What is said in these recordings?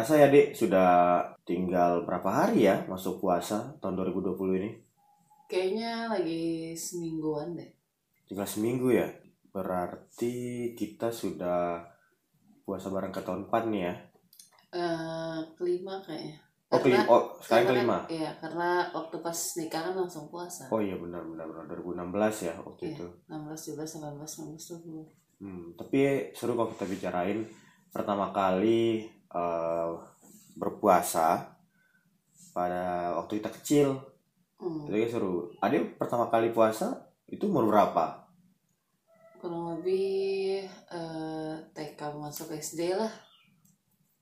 Kerasa ya dek, sudah tinggal berapa hari ya masuk puasa tahun 2020 ini? Kayaknya lagi semingguan deh. Tinggal seminggu ya? Berarti kita sudah puasa bareng ke tahun 4 nih ya? Eh kelima kayaknya. Oh, kelima, oh sekarang karena kelima? Iya, karena waktu pas nikah kan langsung puasa. Oh iya benar benar benar 2016 ya waktu Iya. itu. 16, 17, 18, 19, 20. Hmm, tapi seru kalau kita bicarain pertama kali eh, berpuasa pada waktu kita kecil. Hmm. Itu seru. Ada pertama kali puasa itu umur berapa? Kurang lebih eh, TK masuk SD lah.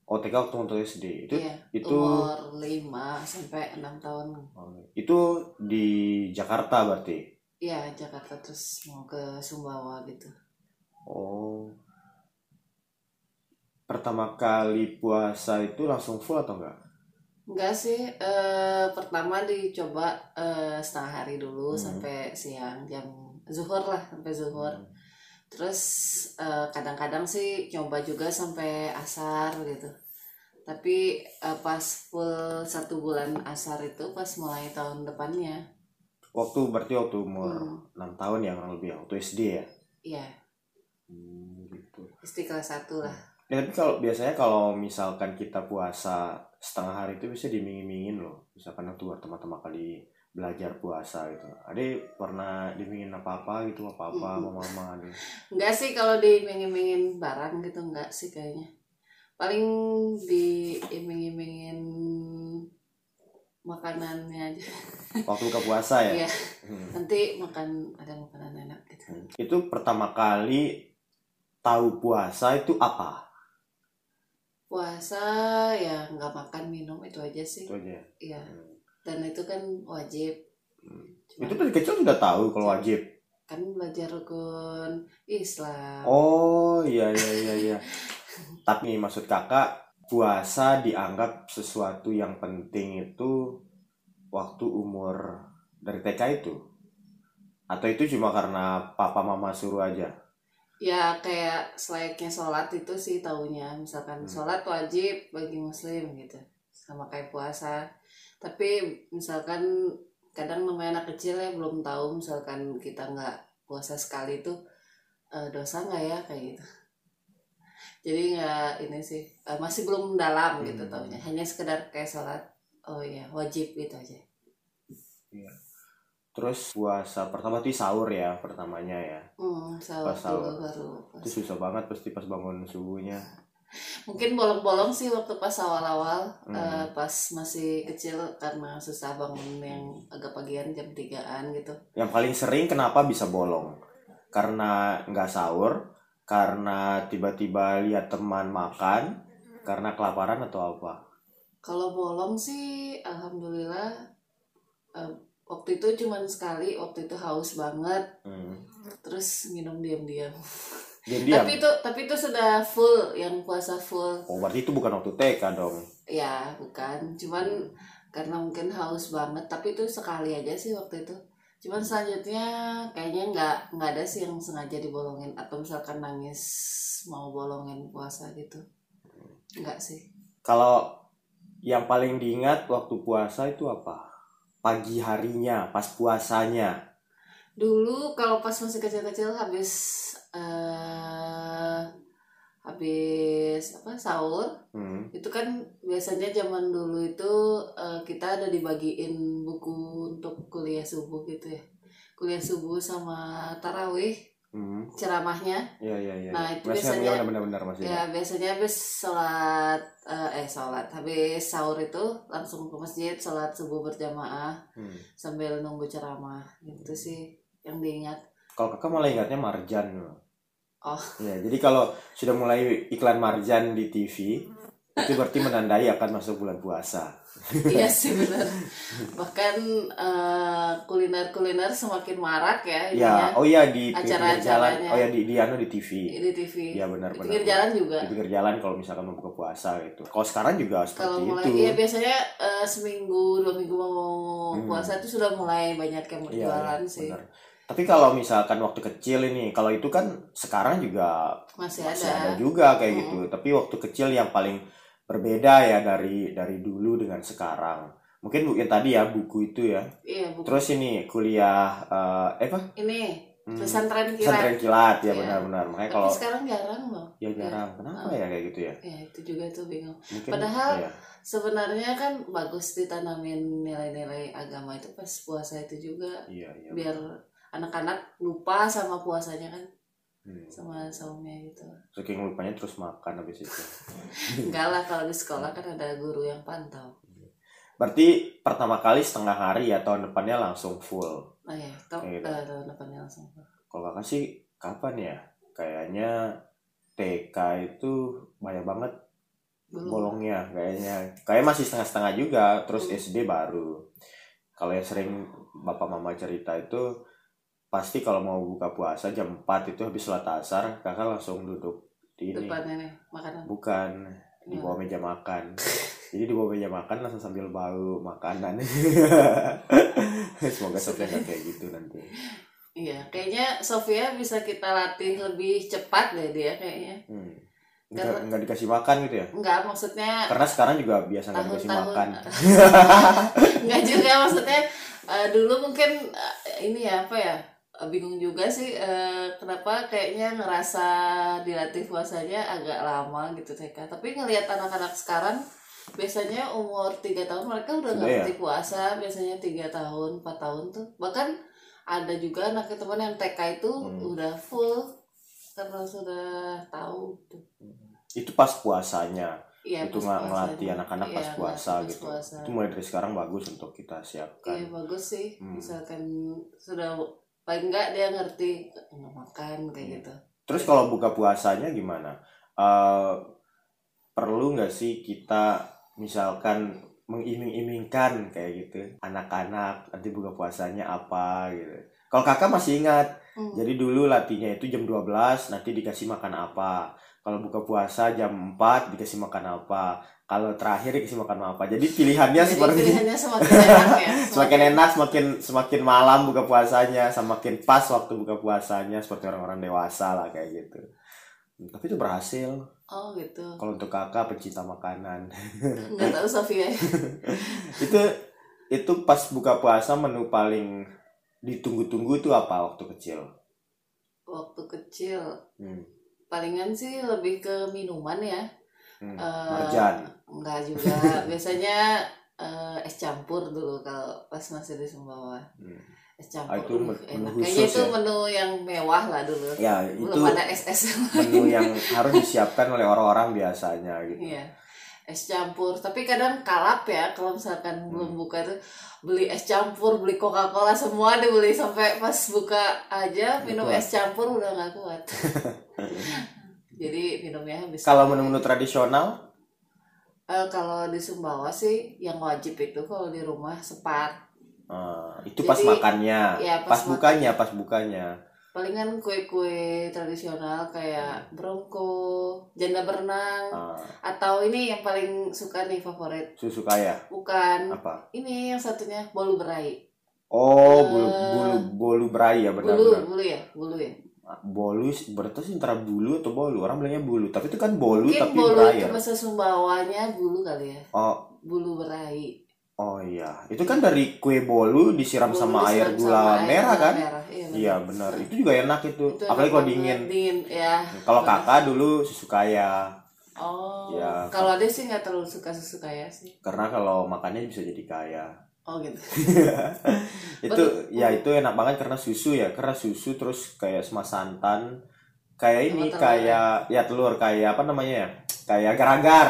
Oh TK waktu untuk SD. Itu iya. itu Umur 5 sampai 6 tahun. itu di Jakarta berarti. Iya, Jakarta terus mau ke Sumbawa gitu. Oh. Pertama kali puasa itu langsung full atau enggak? Enggak sih, eh, pertama dicoba eh, setengah hari dulu Hmm. sampai siang jam zuhur lah sampai zuhur. Terus eh, kadang-kadang sih coba juga sampai asar gitu. Tapi eh, pas full satu bulan asar itu pas mulai tahun depannya. Waktu berarti waktu umur Hmm. 6 tahun ya kurang lebih waktu SD ya. Iya, Hmm, gitu. SD kelas 1 lah. Ya tapi kalau biasanya kalau misalkan kita puasa setengah hari itu bisa dimingin-mingin loh. Misalkan waktu pertama-tama kali belajar puasa gitu. Ada pernah dimingin apa-apa gitu apa-apa sama mama gitu. Enggak sih kalau diiming-imingin barang gitu enggak sih kayaknya. Paling diiming-imingin makanannya aja. Waktu buka puasa ya. Iya. Hmm. Nanti makan ada makanan enak gitu. Itu pertama kali tahu puasa itu apa? Puasa ya nggak makan minum itu aja sih. Itu aja. Iya. Hmm. Dan itu kan wajib. Hmm. Cuma Itu dari kecil sudah tahu kalau wajib. kan belajar rukun Islam. Oh iya iya iya iya. Tapi maksud kakak puasa dianggap sesuatu yang penting itu waktu umur dari TK itu? Atau itu cuma karena papa mama suruh aja? Ya kayak selayaknya sholat itu sih taunya. Misalkan Hmm. sholat wajib bagi muslim gitu. Sama kayak puasa. Tapi misalkan kadang namanya anak kecil ya belum tahu misalkan kita nggak puasa sekali itu eh, dosa nggak ya kayak gitu. Jadi nggak ini sih eh, masih belum dalam gitu Hmm. taunya. Hanya sekedar kayak sholat. Oh iya wajib gitu aja. Terus puasa pertama tuh sahur ya pertamanya ya. Hmm, sahur Pas sahur. dulu baru. puasa. Itu susah banget pasti pas bangun subuhnya. Mungkin bolong-bolong sih waktu pas awal-awal Hmm. eh, pas masih kecil karena susah bangun yang agak pagian jam 3-an gitu. Yang paling sering kenapa bisa bolong? Karena nggak sahur, karena tiba-tiba lihat teman makan, karena kelaparan atau apa? Kalau bolong sih alhamdulillah eh, waktu itu cuman sekali, waktu itu haus banget, Hmm. terus minum diam-diam. Diam-diam. Tapi itu tapi itu sudah full yang puasa full. Oh, berarti itu bukan waktu TK dong. Ya, bukan. Cuman karena mungkin haus banget, tapi itu sekali aja sih waktu itu. Cuman selanjutnya kayaknya nggak nggak ada sih yang sengaja dibolongin atau misalkan nangis mau bolongin puasa gitu. Nggak sih. Kalau yang paling diingat waktu puasa itu apa? Pagi harinya, pas puasanya. Dulu kalau pas masih kecil-kecil habis eh habis apa sahur Hmm. itu kan biasanya zaman dulu itu eh, kita ada dibagiin buku untuk kuliah subuh gitu ya kuliah subuh sama tarawih Hmm. ceramahnya Iya, iya, iya. Nah, itu Masih biasanya- iya, benar-benar masih. ya biasanya habis sholat eh, eh sholat habis sahur itu langsung ke masjid sholat subuh berjamaah Hmm. sambil nunggu ceramah gitu sih yang diingat Kalau kakak malah ingatnya Marjan. Oh. Ya, jadi kalau sudah mulai iklan Marjan di TV, itu berarti menandai akan masuk bulan puasa. Iya sih benar bahkan eh, kuliner-kuliner semakin marak ya Ya, ininya oh iya di Acara-acaranya. jalan. Oh ya di di anu di TV. di TV Iya benar di benar. pinggir jalan juga Di pinggir jalan kalau misalkan mau buka puasa gitu. Kalau sekarang juga kalau seperti mulai itu. iya biasanya eh, seminggu dua minggu mau Hmm. puasa itu sudah mulai banyak yang Iya, berjualan iya, sih benar. Tapi kalau misalkan waktu kecil ini, kalau itu kan sekarang juga masih, masih ada, ada juga kayak Hmm. gitu. Tapi waktu kecil yang paling berbeda ya dari dari dulu dengan sekarang. Mungkin yang tadi ya buku itu ya. Iya buku. Terus ini kuliah eh eh, apa? Ini Hmm, pesantren kilat. pesantren kilat ya Iya. benar-benar. Makanya tapi kalau sekarang jarang loh ya jarang. Kenapa ya kayak gitu ya? Ya itu juga tuh bingung. Mungkin Padahal iya. sebenarnya kan bagus ditanamin nilai-nilai agama itu pas puasa itu juga. Iya iya biar anak-anak lupa sama puasanya kan Hmm. sama saumnya gitu. Saking lupanya terus makan habis itu. Enggak lah kalau di sekolah kan ada guru yang pantau. Berarti pertama kali setengah hari ya tahun depannya langsung full? Nah ya tau Kayak gitu. eh, tahun depannya langsung kalau kakak sih kapan ya? Kayaknya TK itu banyak banget belum bolongnya kayaknya. Kayak masih setengah-setengah juga terus Hmm. SD baru. Kalau yang sering bapak mama cerita itu pasti kalau mau buka puasa jam 4 itu habis sholat asar kakak langsung duduk di ini. Depannya nih makanan. Bukan di bawah meja makan. Jadi di bawah meja makan langsung sambil bau makanan. Semoga Sofia nggak kayak gitu nanti. Iya kayaknya Sofia bisa kita latih lebih cepat deh dia kayaknya. Hmm. nggak, Karena- nggak dikasih makan gitu ya? Enggak maksudnya karena sekarang juga biasa nggak dikasih tahun-tahun makan. Nggak juga maksudnya eh, dulu mungkin eh, ini ya apa ya bingung juga sih eh, kenapa kayaknya ngerasa dilatih puasanya agak lama gitu TK tapi ngelihat anak-anak sekarang biasanya umur tiga tahun mereka udah Sudah ngerti ya? puasa biasanya tiga tahun empat tahun tuh bahkan ada juga anak teman yang TK itu Hmm. udah full karena sudah tahu tuh itu pas puasanya Iya, itu nggak ngelatih anak-anak pas Iya, puasa pas gitu puasa. itu mulai dari sekarang bagus untuk kita siapkan Iya bagus sih, Hmm. misalkan sudah paling enggak dia ngerti nggak makan kayak Hmm. gitu. terus kalau buka puasanya gimana Eh, perlu nggak sih kita misalkan mengiming-imingkan kayak gitu anak-anak nanti buka puasanya apa gitu kalau kakak masih ingat Hmm. Jadi dulu latihnya itu jam 12 nanti dikasih makan apa. Kalau buka puasa jam 4 dikasih makan apa. Kalau terakhir dikasih makan apa. Jadi pilihannya Jadi seperti pilihannya semakin enak ya. semakin enak, semakin semakin malam buka puasanya, semakin pas waktu buka puasanya seperti orang-orang dewasa lah kayak gitu. Tapi itu berhasil. Oh gitu. Kalau untuk kakak pencinta makanan. Nggak tahu Sofia. itu itu pas buka puasa menu paling ditunggu-tunggu itu apa waktu kecil? Waktu kecil Hmm. palingan sih lebih ke minuman ya. Hmm. Eh, Marjan. Enggak juga. Biasanya eh, es campur dulu kalau pas masih di Sumbawa. Hmm. Es campur. Ah, itu menu enak. khusus Kayaknya itu ya? menu yang mewah lah dulu. Ya, Belum itu ada es-es. menu yang harus disiapkan oleh orang-orang biasanya gitu. Iya. Es campur, tapi kadang kalap ya kalau misalkan Hmm. belum buka tuh beli es campur, beli Coca-Cola semua dibeli sampai pas buka aja minum kuat. es campur udah nggak kuat. Jadi minumnya habis. Kalau menu-menu tradisional, Eh, kalau di Sumbawa sih yang wajib itu kalau di rumah sepat. eh, itu pas Jadi, makannya, ya, pas, pas bukanya, pas bukanya. Palingan kue-kue tradisional kayak brongko, janda berenang, Eh, atau ini yang paling suka nih favorit. susu kaya Bukan apa? ini yang satunya bolu berai. Oh, bulu Eh, bulu bolu berai ya bulu benar-benar. bulu ya bulu ya Bolu berarti sih antara bulu atau bolu. Orang bilangnya bulu, tapi itu kan bolu mungkin tapi bolu berair. itu bahasa Sumbawanya bulu kali ya Oh, bulu berai oh iya. Itu kan dari kue bolu disiram Bulu sama air disiram gula sama air merah gula kan? merah. iya, benar. Iya, benar. Itu juga enak itu. Itu Apalagi kalau dingin. dingin ya Kalau kakak dulu susu kaya. oh Ya, kalau ada sih nggak terlalu suka susu kaya sih Karena kalau makannya bisa jadi kaya. Oh gitu. Itu Betul. ya itu enak banget karena susu ya karena susu terus kayak sama santan kayak ini telur. kayak ya? telur kayak apa namanya ya? Kayak agar-agar.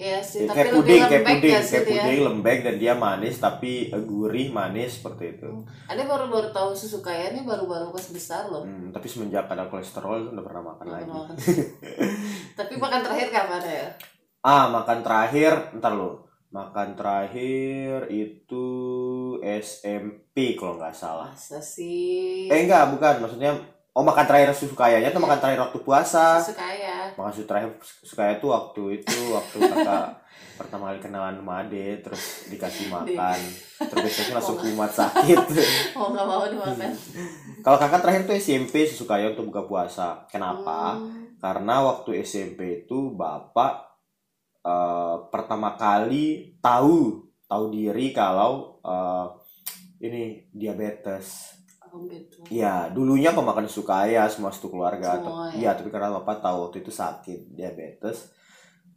Ya sih Ya, tapi kayak lebih puding kayak lembek puding ya sih kayak puding lembek dan dia manis tapi eh, gurih manis seperti itu. Ada baru baru tahu susu kaya ini baru baru pas besar loh. Hmm, tapi semenjak ada kolesterol udah pernah makan lagi. tapi makan terakhir kapan ya? Ah makan terakhir ntar lo makan terakhir itu SMP kalau nggak salah. Masa sih? Eh enggak bukan. Maksudnya oh makan terakhir susu kayanya atau makan terakhir waktu puasa. Susu kaya. Makan terakhir susu kaya itu waktu itu waktu kakak pertama kali kenalan sama ade terus dikasih makan. Terus besoknya langsung kumat sakit. Mau nggak mau dimakan? Kalau kakak terakhir tuh SMP susu kaya untuk buka puasa. Kenapa? Hmm. karena waktu SMP itu bapak eh, pertama kali tahu tahu diri kalau eh, ini diabetes. Oh, gitu. Ya, dulunya pemakan sukaya semua satu keluarga. Semua, Tapi- ya. ya, tapi karena bapak tahu waktu itu sakit diabetes,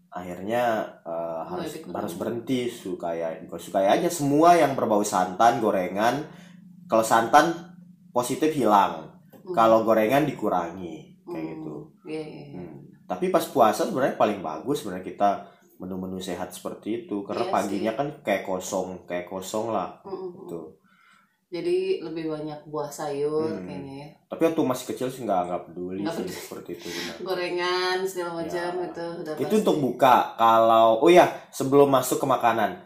akhirnya Mulai harus dikurangi. harus berhenti sukaya. Bukan sukaya aja, semua yang berbau santan, gorengan. Kalau santan positif hilang, Hmm. kalau gorengan dikurangi kayak Hmm. gitu. Iya, iya, iya. Hmm. Tapi pas puasa sebenarnya paling bagus sebenarnya kita menu-menu sehat seperti itu karena Iya paginya kan kayak kosong, kayak kosong lah Mm-mm. gitu. Jadi lebih banyak buah sayur Hmm. kayaknya ya. Tapi waktu masih kecil sih nggak nggak peduli sih seperti itu benar. Gorengan segala macam Ya. itu udah Itu pasti. untuk buka. Kalau oh ya sebelum masuk ke makanan,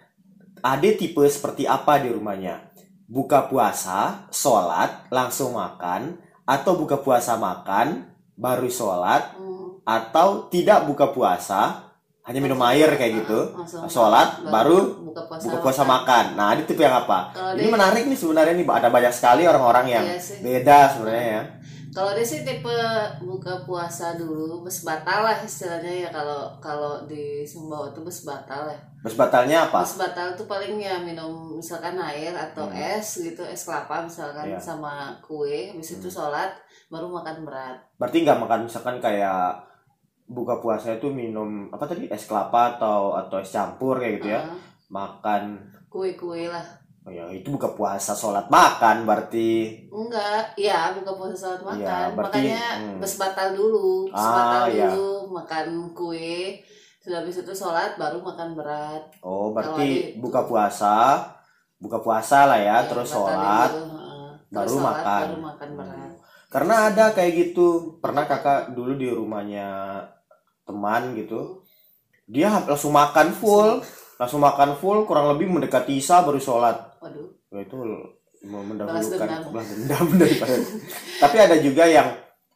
ada tipe seperti apa di rumahnya? Buka puasa, sholat, langsung makan, atau buka puasa makan, baru sholat, Hmm. atau tidak buka puasa, hanya minum air kayak gitu, Langsung sholat, baru buka puasa. buka puasa makan. Nah, ini tipe yang apa? Kalau Ini dia- menarik nih sebenarnya nih ada banyak sekali orang-orang yang Iya sih. beda sebenarnya ya. Kalau dia sih tipe buka puasa dulu, bes batal lah istilahnya ya kalau kalau di Sumbawa itu bes batal ya. Terus batalnya apa? Bes batal tuh paling ya minum misalkan air atau Hmm. es gitu, es kelapa misalkan Iya. sama kue, habis itu Hmm. sholat baru makan berat. Berarti nggak makan misalkan kayak buka puasa itu minum apa tadi es kelapa atau atau es campur kayak gitu ya. Ah, Makan kue-kue lah. oh ya itu buka puasa sholat makan berarti Enggak, iya buka puasa sholat makan. Iya, berarti, Makanya hmm. bes batal dulu, bes Ah, batal iya. dulu makan kue. Sudah habis itu sholat baru makan berat. oh berarti buka puasa buka puasa lah ya, Iya, terus sholat dulu. Terus baru sholat, makan. Baru makan berat. karena ada kayak gitu pernah kakak dulu di rumahnya teman gitu dia langsung makan full langsung makan full kurang lebih mendekati isya baru sholat Waduh. Ya, itu mendahulukan dendam. balas dendam daripada tapi ada juga yang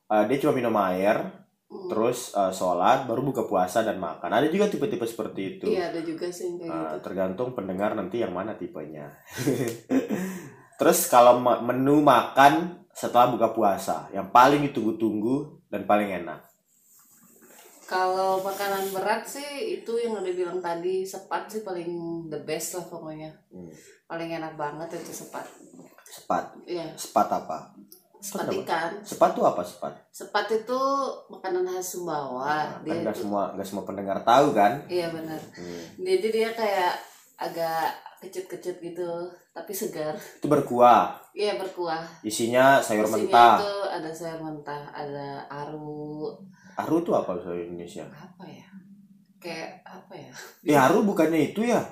eh, dia cuma minum air Hmm. terus eh, sholat baru buka puasa dan makan ada juga tipe-tipe seperti itu Iya ada juga sih Eh, gitu. tergantung pendengar nanti yang mana tipenya terus kalau menu makan setelah buka puasa yang paling ditunggu-tunggu dan paling enak Kalau makanan berat sih itu yang udah bilang tadi sepat sih paling the best lah pokoknya. Hmm. Paling enak banget itu sepat. sepat Iya, sepat apa sepat Apa? ikan. sepat tuh apa sepat Sepat itu makanan khas Sumbawa. Nah, kan Dia nggak itu, semua nggak semua pendengar tahu kan iya benar. Hmm. Jadi dia kayak agak kecut-kecut gitu, tapi segar. itu berkuah Iya berkuah. isinya sayur Isinya mentah itu ada sayur mentah, ada aru, aru tuh apa bahasa Indonesia apa ya? Kayak apa ya? eh aru bukannya itu ya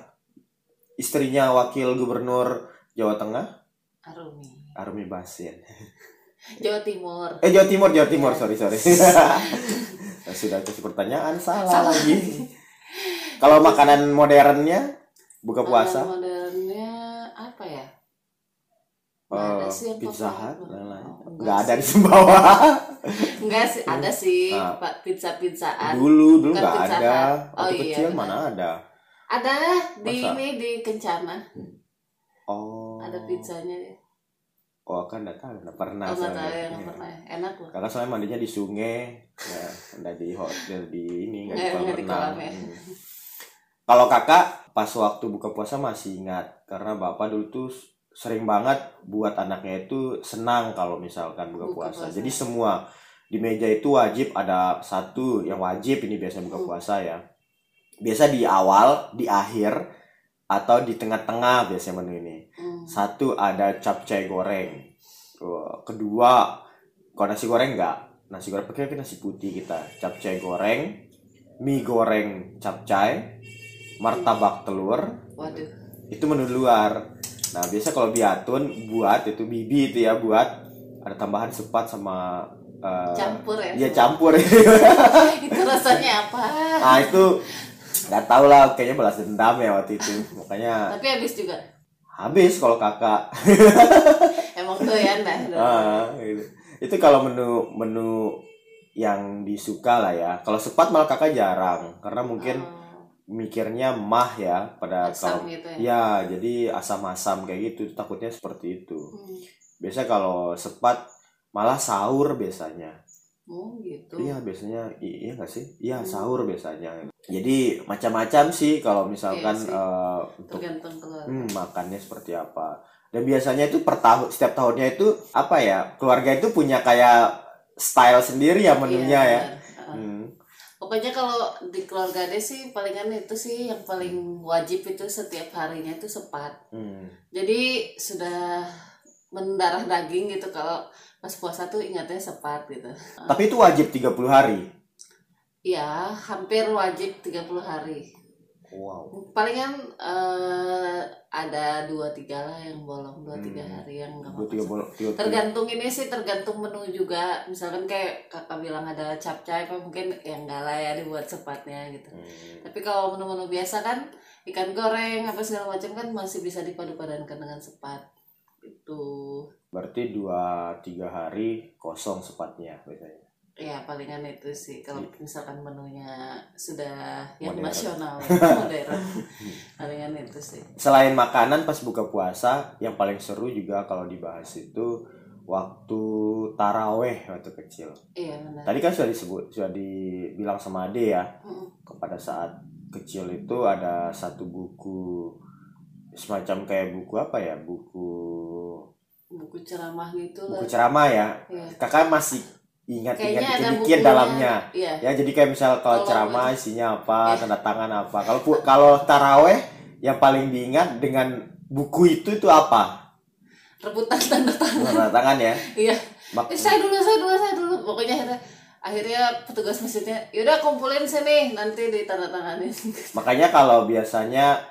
istrinya wakil gubernur Jawa Tengah Arumi. Arumi Basin Jawa Timur. Eh Jawa Timur, Jawa Timur, Iya. sorry sorry. Nah, Sudah kasih pertanyaan salah, Salah. lagi. Kalau makanan modernnya buka puasa, Makanan modernnya apa ya? Nggak ada eh, pizza hut. Oh, enggak nggak ada di Sumbawa. Enggak sih, ada sih Ah. Pak pizza-pizzaan. dulu dulu Bukan nggak Pizza ada. Hut. Oh, Waktu iya, kecil mana ada? Ada di Masa? ini di Kencana, Oh. ada pizzanya. Oh kan nggak tahu, nggak pernah. oh, nggak soalnya. tahu ya, nggak Iya. pernah. Enak loh. Kakak soalnya mandinya di sungai, ya, nggak di hotel di ini, nggak di kolam nggak renang. ya. Hmm. Kalau kakak pas waktu buka puasa masih ingat karena bapak dulu tuh sering banget buat anaknya itu senang kalau misalkan buka, Buka puasa. puasa. Jadi semua di meja itu wajib ada satu yang wajib ini biasanya buka Hmm. puasa ya. Biasa di awal, di akhir atau di tengah-tengah biasanya menu ini. Hmm. Satu ada capcay goreng. Wah, Kedua, kalau nasi goreng enggak. Nasi goreng pakai nasi putih kita. Capcay goreng, mie goreng capcay, martabak telur, Waduh. itu menu luar. Nah, biasa kalau biatun buat itu bibi itu ya buat ada tambahan sepat sama eh, Campur ya. Iya campur. itu rasanya apa? nah, itu nggak tahu lah kayaknya balas dendam ya waktu itu. Makanya Tapi habis juga. habis kalau kakak Emang tuh ya dah. Ah, gitu. Itu kalau menu menu yang disuka lah ya. Kalau sepat malah kakak jarang karena mungkin Oh, mikirnya mah ya pada asam kalau gitu ya. ya jadi asam-asam kayak gitu takutnya seperti itu. Hmm. Biasa kalau sepat malah sahur biasanya. oh gitu Iya biasanya iya nggak sih? Iya Hmm. sahur biasanya. Jadi macam-macam sih kalau misalkan Iya sih. eh, untuk hmm, makannya seperti apa. Dan biasanya itu per tahun setiap tahunnya itu apa ya keluarga itu punya kayak style sendiri ya menunya Iya, ya. Heeh. Hmm. Pokoknya kalau di keluarga Ade sih palingan itu sih yang paling wajib itu setiap harinya itu sepat. Hmm. Jadi sudah mendarah daging gitu kalau pas puasa tuh ingatnya sepat gitu. Tapi itu wajib 30 hari. Iya, hampir wajib 30 hari. Wow. Palingan eh, ada dua tiga lah yang bolong dua tiga Hmm. hari yang nggak tiga- tergantung ini sih tergantung menu juga misalkan kayak kakak bilang ada capcay apa mungkin yang enggak lah ya dibuat sepatnya gitu Hmm. tapi kalau menu-menu biasa kan ikan goreng apa segala macam kan masih bisa dipadu-padankan dengan sepat itu Berarti dua tiga hari kosong sepatnya biasanya. Ya palingan itu sih kalau misalkan menunya sudah yang Modern. nasional ya, modern palingan itu sih Selain makanan pas buka puasa, yang paling seru juga kalau dibahas itu waktu taraweh waktu kecil. iya benar Tadi kan sudah disebut, sudah dibilang sama Ade ya, Mm, kepada saat kecil itu ada satu buku semacam kayak buku apa ya, buku buku ceramah gitu lah buku ceramah ya. Iya. Kakak masih ingat-ingat dikit-dikit dalamnya. iya Ya, jadi kayak misal kalau Kalau ceramah isinya apa, Iya. tanda tangan apa. Kalau kalau taraweh yang paling diingat dengan buku itu itu apa? rebutan tanda tangan Tanda tangan ya. iya Mak- Eh, saya dulu saya dulu saya dulu pokoknya akhirnya akhirnya petugas masjidnya yaudah kumpulin sini nanti ditandatanganin Makanya kalau biasanya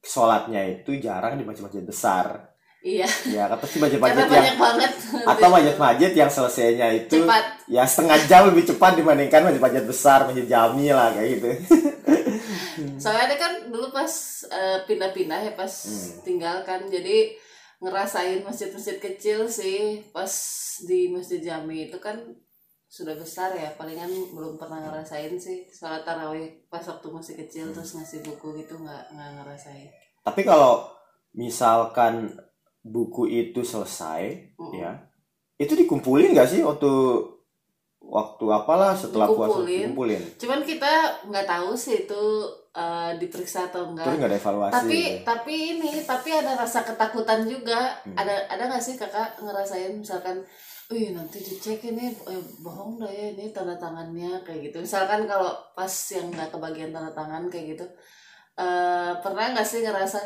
sholatnya itu jarang di masjid-masjid besar. Iya Ya, karena masjid-masjid yang banyak banget atau masjid-masjid yang selesainya itu cepat ya setengah jam lebih cepat dibandingkan masjid-masjid besar, masjid jami lah kayak gitu. soalnya ada kan dulu pas eh, pindah-pindah ya pas Hmm. tinggal kan jadi ngerasain masjid-masjid kecil sih pas di masjid Jami itu kan sudah besar ya palingan belum pernah ngerasain sih sholat tarawih pas waktu masih kecil Hmm. terus ngasih buku gitu nggak nggak ngerasain Tapi kalau misalkan buku itu selesai, Mm-mm. ya, itu dikumpulin nggak sih waktu waktu apalah setelah puasa Dikumpulin. dikumpulin? cuman kita nggak tahu sih itu eh, diperiksa atau enggak Terus nggak ada evaluasi. tapi gitu. tapi ini tapi ada rasa ketakutan juga Hmm. ada ada nggak sih kakak ngerasain misalkan Wih nanti dicek ini eh, bohong dah ya ini tanda tangannya kayak gitu misalkan kalau pas yang nggak kebagian tanda tangan kayak gitu eh pernah nggak sih ngerasa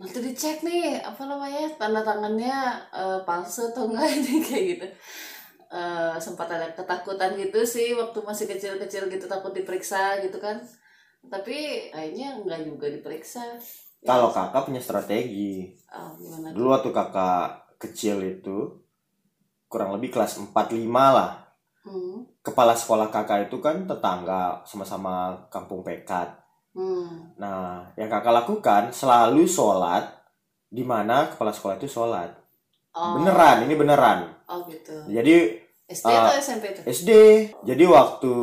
nanti dicek nih apa namanya tanda tangannya eh, palsu atau enggak ini kayak gitu Eh, sempat ada ketakutan gitu sih waktu masih kecil-kecil gitu takut diperiksa gitu kan tapi kayaknya enggak juga diperiksa Kalau kakak punya strategi. Gimana Dulu waktu kakak kecil itu kurang lebih kelas 4-5 lah. hmm. Kepala sekolah kakak itu kan tetangga sama-sama kampung pekat. Hmm. Nah, yang kakak lakukan selalu sholat di mana kepala sekolah itu sholat. Oh, Beneran, ini beneran. oh gitu Jadi SD Ah, atau SMP tuh SD. Jadi waktu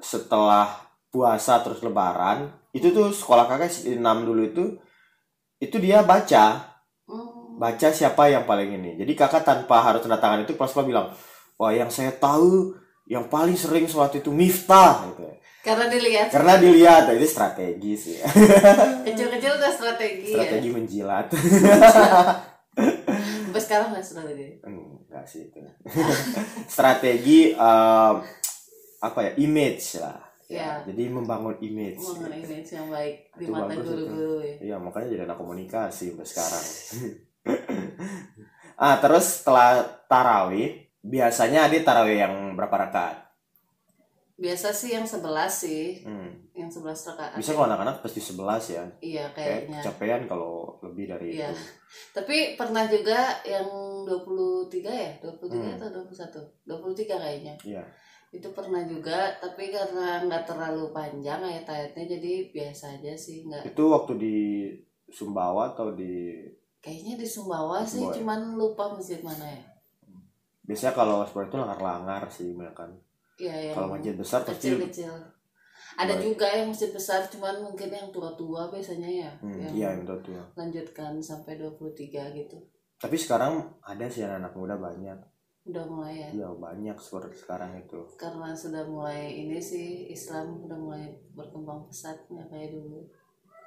setelah puasa terus lebaran, itu tuh sekolah kakak 6 dulu itu itu dia baca, Hmm. baca siapa yang paling ini. Jadi kakak tanpa harus tanda tangan itu pas bilang, "Wah, yang saya tahu yang paling sering sholat itu Miftah gitu. Karena dilihat Karena dilihat itu strategi sih. kecil-kecil udah strategi, strategi menjilat. ya sampai sekarang nggak strategi Enggak sih itu. strategi em, apa ya? Image lah. Ya. Jadi membangun image. mengenai image yang baik di Itu mata guru-guru ya Iya makanya jadi anak komunikasi sampai sekarang. ah terus setelah tarawih biasanya ada tarawih yang berapa rakaat? Biasa sih yang 11 sih Hmm. yang 11 rakaat Bisa kalau anak-anak pasti 11 ya. iya Kayak kayaknya kecapean kalau lebih dari Iya. itu. tapi pernah juga yang 23 ya 23 Hmm. atau 21 23 kayaknya Iya. itu pernah juga tapi karena nggak terlalu panjang ayat-ayatnya jadi biasa aja sih nggak Itu waktu di Sumbawa atau di kayaknya di Sumbawa sih Sumbawa ya? cuman lupa masjid mana ya biasanya kalau seperti itu langar-langar sih kan. Iya yang Kalau masjid besar pasti kecil-kecil ada Baik. juga yang masjid besar cuman mungkin yang tua-tua biasanya ya Hmm, yang iya itu tuh. lanjutkan sampai 23 gitu. Tapi sekarang ada sih anak-anak muda banyak. Udah mulai ya? Ya banyak seperti sekarang itu. Karena sudah mulai ini sih Islam udah mulai berkembang pesat nggak kayak dulu.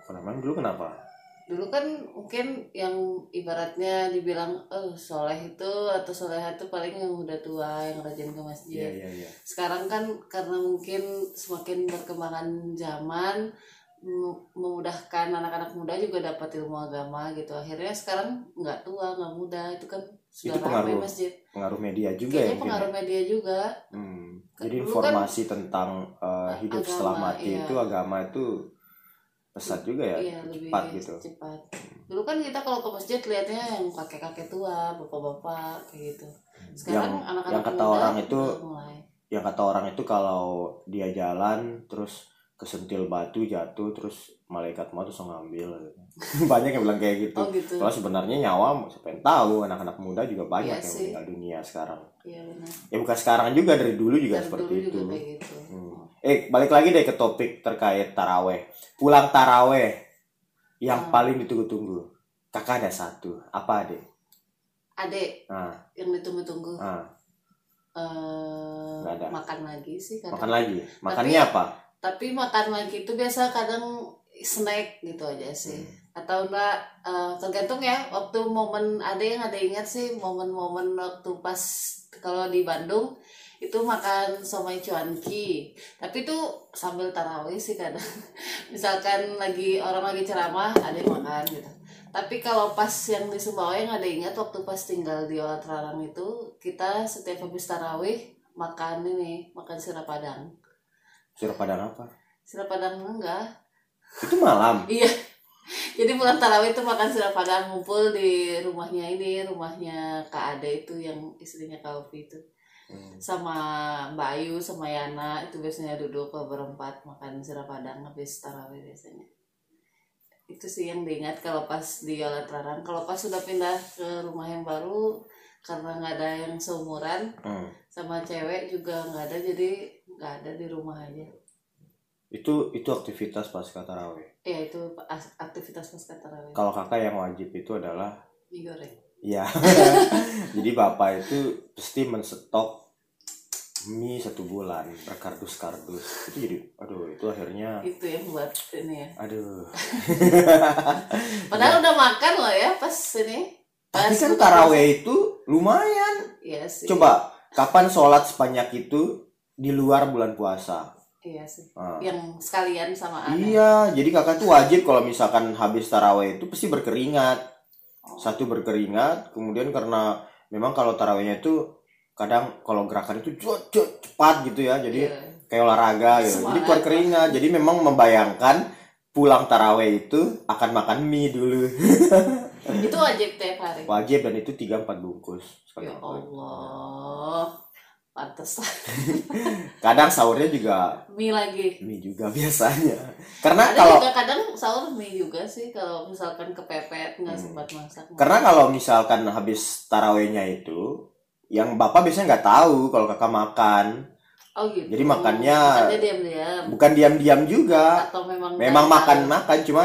Kenapa? Dulu kenapa dulu kan mungkin yang ibaratnya dibilang oh soleh itu atau soleha itu paling yang udah tua yang rajin ke masjid iya iya iya sekarang kan karena mungkin semakin berkembangan zaman mem- memudahkan anak-anak muda juga dapat ilmu agama gitu akhirnya sekarang nggak tua nggak muda itu kan sudah Itu pengaruh masjid pengaruh media juga ya kayaknya mungkin pengaruh ya? media juga Hmm. Jadi Dulu informasi tentang uh, hidup agama, setelah mati iya. itu agama itu pesat juga ya. iya lebih cepat gitu. cepat dulu kan kita kalau ke masjid lihatnya yang kakek-kakek tua bapak-bapak kayak gitu sekarang Yang- anak-anak yang kata muda orang itu mulai Yang kata orang itu kalau dia jalan terus kesentil batu jatuh terus malaikat mau terus ngambil. banyak yang bilang kayak gitu. oh gitu sebenarnya nyawa siapa yang tahu anak-anak muda juga banyak Iya yang sih. meninggal dunia sekarang. iya benar Ya bukan sekarang juga dari dulu juga Dari seperti dulu itu. juga kayak gitu Hmm. Eh balik lagi deh ke topik terkait taraweh. Pulang taraweh yang Hmm. paling ditunggu-tunggu. Kakak ada satu. Apa deh? adek Nah, yang ditunggu-tunggu nah, eh Nggak ada. makan lagi sih kadang. makan lagi. Makannya apa? tapi makan lagi itu biasa kadang snack gitu aja sih Hmm. atau enggak eh, tergantung ya waktu momen ada yang ada ingat sih momen-momen waktu pas kalau di Bandung itu makan somai cuanki tapi itu sambil tarawih sih kadang misalkan lagi orang lagi ceramah ada yang makan gitu tapi kalau pas yang di Sumbawa yang ada ingat waktu pas tinggal di Olat Rarang itu kita setiap habis tarawih makan ini makan sirap padang Suruh padang apa? sirap padang enggak Itu malam. Iya. Jadi pulang tarawih itu makan sirap padang ngumpul di rumahnya ini, rumahnya Kak Ade itu yang istrinya Kak Ovi itu. Hmm. Sama Mbak Ayu sama Yana itu biasanya duduk berempat makan sirap padang habis tarawih biasanya. Itu sih yang diingat kalau pas di Yolat Rarang. Kalau pas sudah pindah ke rumah yang baru karena nggak ada yang seumuran Hmm. sama cewek juga nggak ada jadi nggak ada di rumah aja. Itu itu aktivitas pasca taraweh. Ya itu as- aktivitas pasca tarawih. Kalau kakak yang wajib itu adalah Mie goreng. Iya. Jadi bapak itu pasti menstok mie satu bulan berkardus-kardus. Itu jadi aduh itu akhirnya itu yang buat ini ya aduh. padahal udah makan loh ya pas ini pas Tapi kan taraweh itu lumayan. iya sih Coba kapan sholat sebanyak itu di luar bulan puasa? iya sih Nah, yang sekalian sama anak Iya, jadi kakak tuh wajib kalau misalkan habis taraweh itu pasti berkeringat. Satu berkeringat, kemudian karena memang kalau tarawehnya itu kadang kalau gerakan itu cepet, cepet, cepat gitu ya, jadi Iya. kayak olahraga gitu. Jadi Semangat. keluar keringat. Jadi memang membayangkan pulang taraweh itu akan makan mie dulu. itu wajib tiap hari Wajib dan itu 3 4 bungkus. ya. Allah pantas Kadang sahurnya juga mie lagi mie juga biasanya. Karena ada kalau juga kadang sahur mie juga sih kalau misalkan kepepet nggak Hmm. sempat masak karena kalau misalkan habis tarawehnya itu yang bapak biasanya nggak tahu kalau kakak makan. oh gitu jadi makannya makannya diam-diam Bukan diam-diam juga. atau memang Memang nggak makan tahu, makan cuma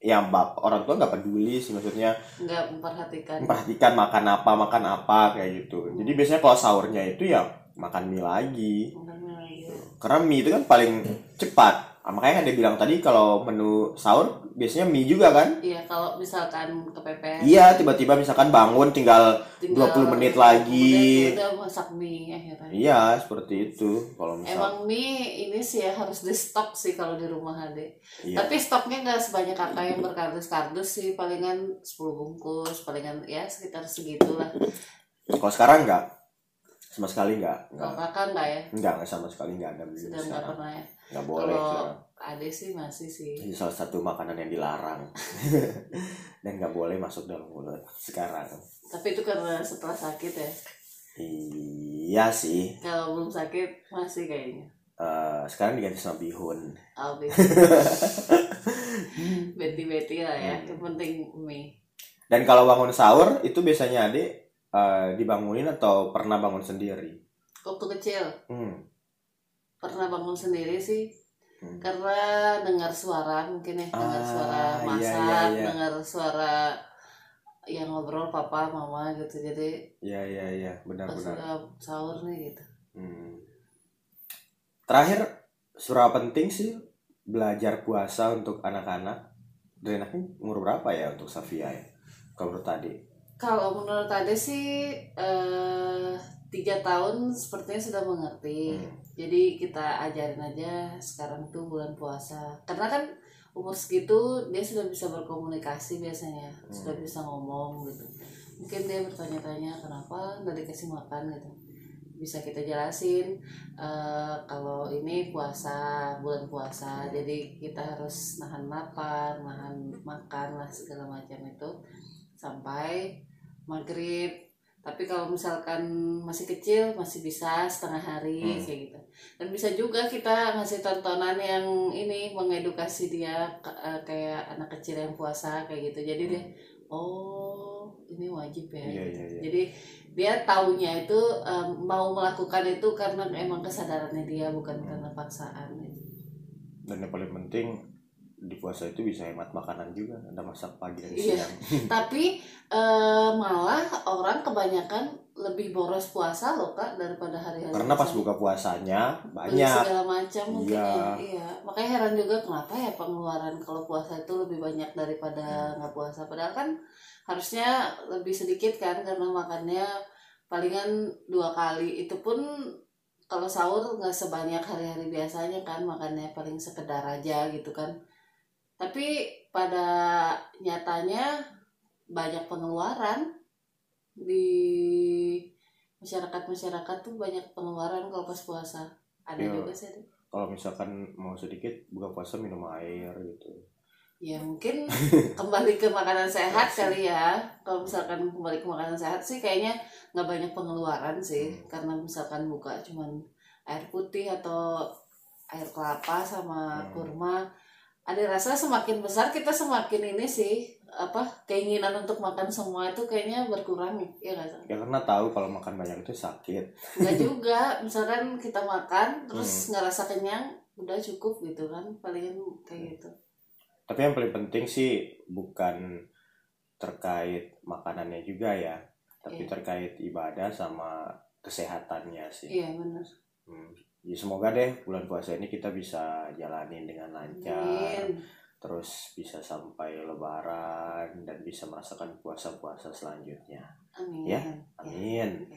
ya bap orang tua nggak peduli sih maksudnya nggak memperhatikan memperhatikan makan apa makan apa kayak gitu. Jadi biasanya kalau sahurnya itu ya makan mie lagi. Makan mie lagi. Karena mie itu kan paling cepat. Ah, makanya ada bilang tadi kalau menu sahur biasanya mie juga kan? Iya, kalau misalkan kepepet. Iya, tiba-tiba misalkan bangun tinggal tinggal 20 menit lagi. Udah masak mie akhirnya. Iya, seperti itu. Kalau misal Emang mie ini sih ya harus di stok sih kalau di rumah Ade. iya. Tapi stoknya nggak sebanyak kakak yang berkardus-kardus sih, palingan 10 bungkus, palingan ya sekitar segitulah. Kalau sekarang enggak. Sama sekali enggak. Enggak. kakak nggak ya? Enggak, enggak sama sekali enggak ada beli Sudah nggak pernah ya. Enggak boleh Kalau. Ade sih masih sih. Ini salah satu makanan yang dilarang. Dan nggak boleh masuk dalam mulut sekarang. Tapi itu karena setelah sakit ya. Iya sih. Kalau belum sakit masih kayaknya. Eh, sekarang diganti sama bihun. Albi. Beti-beti lah ya. Hmm. Yang penting mie. Dan kalau bangun sahur itu biasanya adik eh, dibangunin atau pernah bangun sendiri? Waktu kecil Hmm. pernah bangun sendiri sih Hmm. karena dengar suara mungkin ya dengar Ah, suara iya, masak iya, iya. dengar suara yang ngobrol papa mama gitu jadi Iya iya iya pas benar-benar. udah sahur nih gitu Hmm. Terakhir surah penting sih belajar puasa untuk anak-anak. Dari anaknya umur berapa ya untuk Safia ya? Kalau tadi. Kalau menurut Ade sih eh, tiga tahun sepertinya sudah mengerti. Hmm. jadi kita ajarin aja sekarang tuh bulan puasa. Karena kan umur segitu dia sudah bisa berkomunikasi biasanya Hmm. sudah bisa ngomong gitu. Mungkin dia bertanya-tanya kenapa nggak dikasih makan? gitu. Bisa kita jelasin eh, kalau ini puasa bulan puasa. Jadi kita harus nahan lapar nahan makan lah segala macam itu. Sampai maghrib tapi kalau misalkan masih kecil masih bisa setengah hari Hmm. kayak gitu dan bisa juga kita ngasih tontonan yang ini mengedukasi dia eh, kayak anak kecil yang puasa kayak gitu jadi dia oh ini wajib ya Hmm. Iya gitu. iya iya. jadi dia taunya itu em, mau melakukan itu karena emang kesadarannya dia bukan Hmm. karena paksaan gitu. Dan yang paling penting di puasa itu bisa hemat makanan juga. Ada masak pagi dan Iya. siang. tapi eh, malah orang kebanyakan lebih boros puasa loh kak daripada hari-hari Karena pas buka puasanya Beli banyak. segala macam mungkin Iya. ya iya makanya heran juga kenapa ya pengeluaran kalau puasa itu lebih banyak Hmm. daripada nggak puasa padahal kan harusnya lebih sedikit kan karena makannya palingan dua kali itu pun kalau sahur nggak sebanyak hari-hari biasanya kan makannya paling sekedar aja gitu kan tapi pada nyatanya banyak pengeluaran di masyarakat masyarakat tuh banyak pengeluaran kalau pas puasa ada Iya. juga sih. Kalau misalkan mau sedikit buka puasa minum air gitu. ya mungkin kembali ke makanan sehat kali ya kalau misalkan kembali ke makanan sehat sih kayaknya nggak banyak pengeluaran sih Hmm. karena misalkan buka cuman air putih atau air kelapa sama Hmm. kurma ada rasa semakin besar kita semakin ini sih apa keinginan untuk makan semua itu kayaknya berkurang ya nggak sih? Ya karena tahu kalau makan banyak itu sakit. nggak juga misalkan kita makan Hmm. terus nggak rasa kenyang udah cukup gitu kan palingan kayak gitu Tapi yang paling penting sih bukan terkait makanannya juga ya, tapi Iya. terkait ibadah sama kesehatannya sih. iya benar Hmm. Ya semoga deh bulan puasa ini kita bisa jalanin dengan lancar, Amin. terus bisa sampai lebaran dan bisa merasakan puasa-puasa selanjutnya. Amin. Ya, Amin.